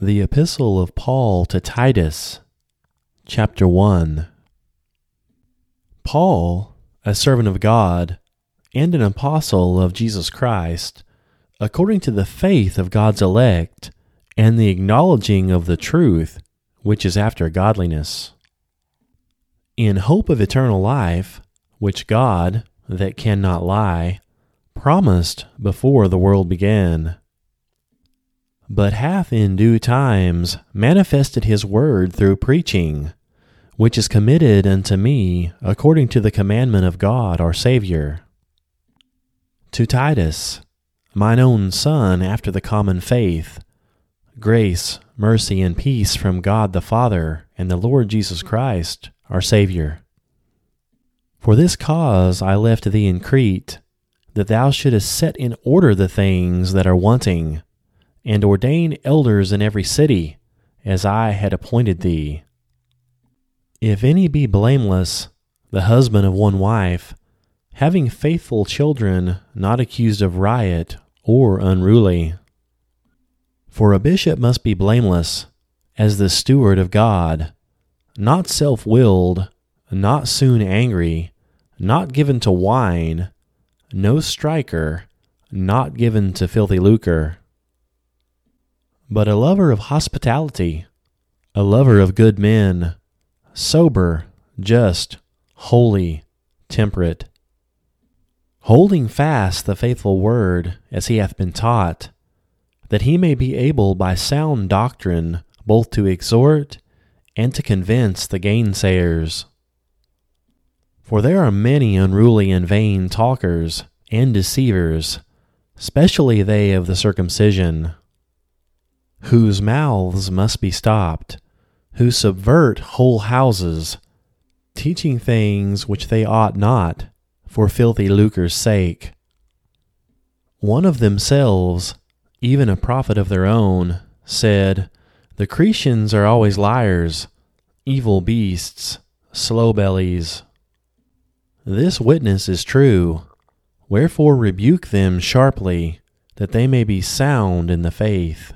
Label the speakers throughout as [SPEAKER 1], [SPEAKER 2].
[SPEAKER 1] The Epistle of Paul to Titus, Chapter 1. Paul, a servant of God, and an apostle of Jesus Christ, according to the faith of God's elect, and the acknowledging of the truth which is after godliness, in hope of eternal life, which God, that cannot lie, promised before the world began but hath in due times manifested his word through preaching, which is committed unto me according to the commandment of God our Saviour. To Titus, mine own son after the common faith, grace, mercy, and peace from God the Father and the Lord Jesus Christ our Saviour. For this cause I left thee in Crete, that thou shouldest set in order the things that are wanting and ordain elders in every city, as I had appointed thee. If any be blameless, the husband of one wife, having faithful children, not accused of riot or unruly. For a bishop must be blameless, as the steward of God, not self willed, not soon angry, not given to wine, no striker, not given to filthy lucre but a lover of hospitality, a lover of good men, sober, just, holy, temperate, holding fast the faithful word as he hath been taught, that he may be able by sound doctrine both to exhort and to convince the gainsayers. For there are many unruly and vain talkers and deceivers, especially they of the circumcision whose mouths must be stopped, who subvert whole houses, teaching things which they ought not, for filthy lucre's sake. One of themselves, even a prophet of their own, said, The Cretians are always liars, evil beasts, slow bellies. This witness is true. Wherefore rebuke them sharply, that they may be sound in the faith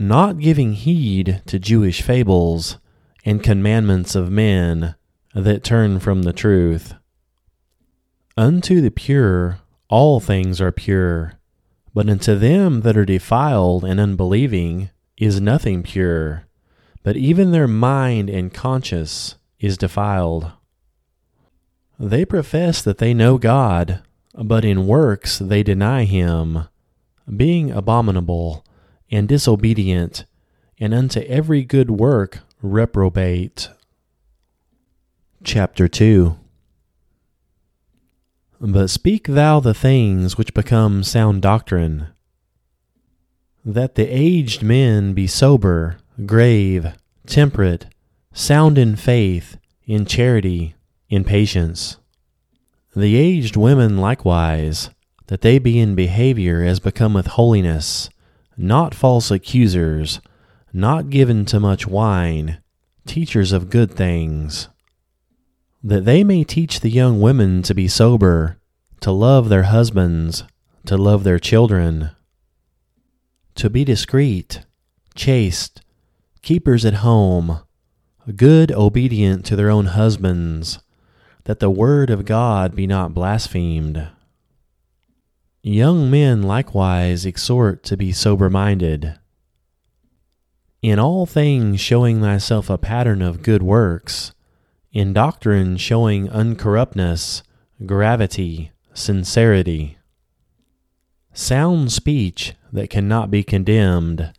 [SPEAKER 1] not giving heed to Jewish fables and commandments of men that turn from the truth. Unto the pure all things are pure, but unto them that are defiled and unbelieving is nothing pure, but even their mind and conscience is defiled. They profess that they know God, but in works they deny him, being abominable and disobedient, and unto every good work reprobate. Chapter 2 But speak thou the things which become sound doctrine, that the aged men be sober, grave, temperate, sound in faith, in charity, in patience. The aged women likewise, that they be in behavior as becometh holiness not false accusers, not given to much wine, teachers of good things, that they may teach the young women to be sober, to love their husbands, to love their children, to be discreet, chaste, keepers at home, good, obedient to their own husbands, that the word of God be not blasphemed. Young men likewise exhort to be sober minded. In all things showing thyself a pattern of good works, in doctrine showing uncorruptness, gravity, sincerity, sound speech that cannot be condemned,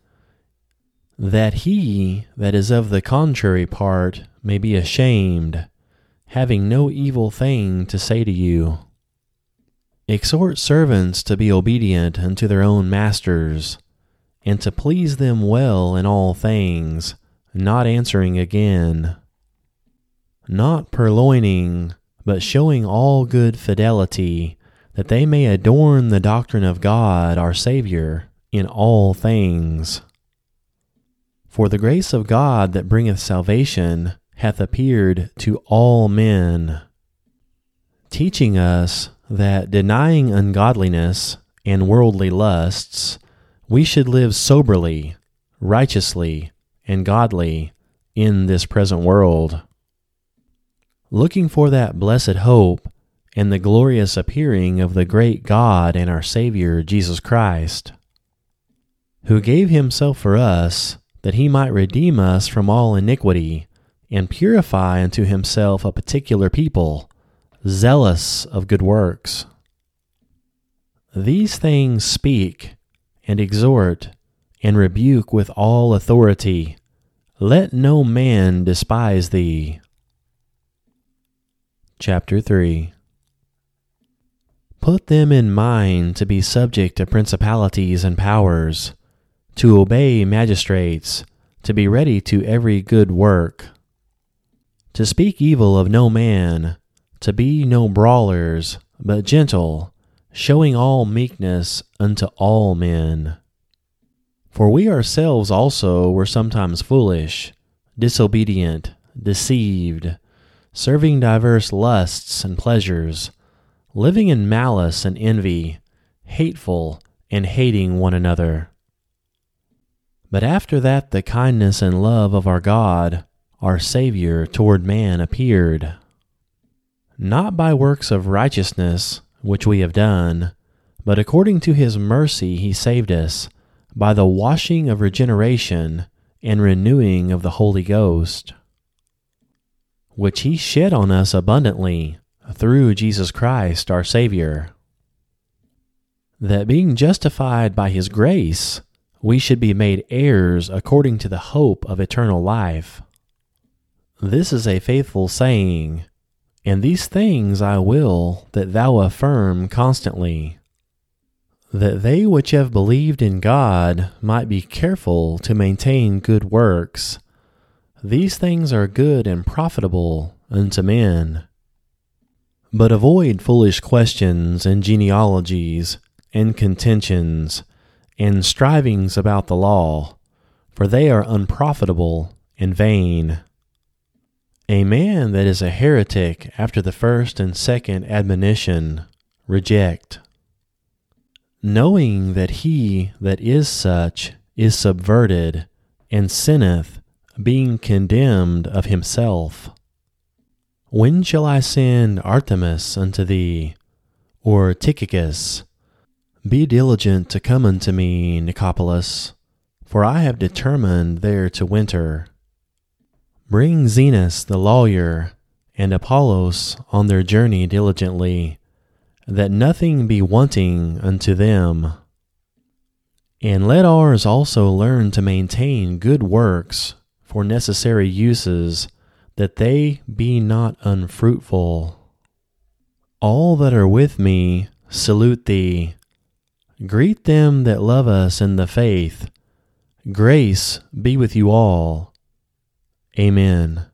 [SPEAKER 1] that he that is of the contrary part may be ashamed, having no evil thing to say to you. Exhort servants to be obedient unto their own masters, and to please them well in all things, not answering again, not purloining, but showing all good fidelity, that they may adorn the doctrine of God our Saviour in all things. For the grace of God that bringeth salvation hath appeared to all men, teaching us that denying ungodliness and worldly lusts, we should live soberly, righteously, and godly in this present world. Looking for that blessed hope and the glorious appearing of the great God and our Savior Jesus Christ, who gave himself for us that he might redeem us from all iniquity and purify unto himself a particular people, zealous of good works. These things speak and exhort and rebuke with all authority. Let no man despise thee. Chapter 3 Put them in mind to be subject to principalities and powers, to obey magistrates, to be ready to every good work, to speak evil of no man, to be no brawlers, but gentle, showing all meekness unto all men. For we ourselves also were sometimes foolish, disobedient, deceived, serving diverse lusts and pleasures living in malice and envy, hateful and hating one another. But after that, the kindness and love of our God, our Saviour, toward man appeared, not by works of righteousness which we have done, but according to his mercy he saved us, by the washing of regeneration and renewing of the Holy Ghost, which he shed on us abundantly through Jesus Christ our Savior. That being justified by His grace, we should be made heirs according to the hope of eternal life. This is a faithful saying, and these things I will that thou affirm constantly, that they which have believed in God might be careful to maintain good works. These things are good and profitable unto men. But avoid foolish questions and genealogies and contentions and strivings about the law, for they are unprofitable and vain. A man that is a heretic after the first and second admonition, reject, knowing that he that is such is subverted and sinneth, being condemned of himself. When shall I send Artemas unto thee, or Tychicus? Be diligent to come unto me, Nicopolis, for I have determined there to winter. Bring Zenas the lawyer and Apollos on their journey diligently, that nothing be wanting unto them. And let ours also learn to maintain good works for necessary uses that they be not unfruitful. All that are with me salute thee. Greet them that love us in the faith. Grace be with you all. Amen.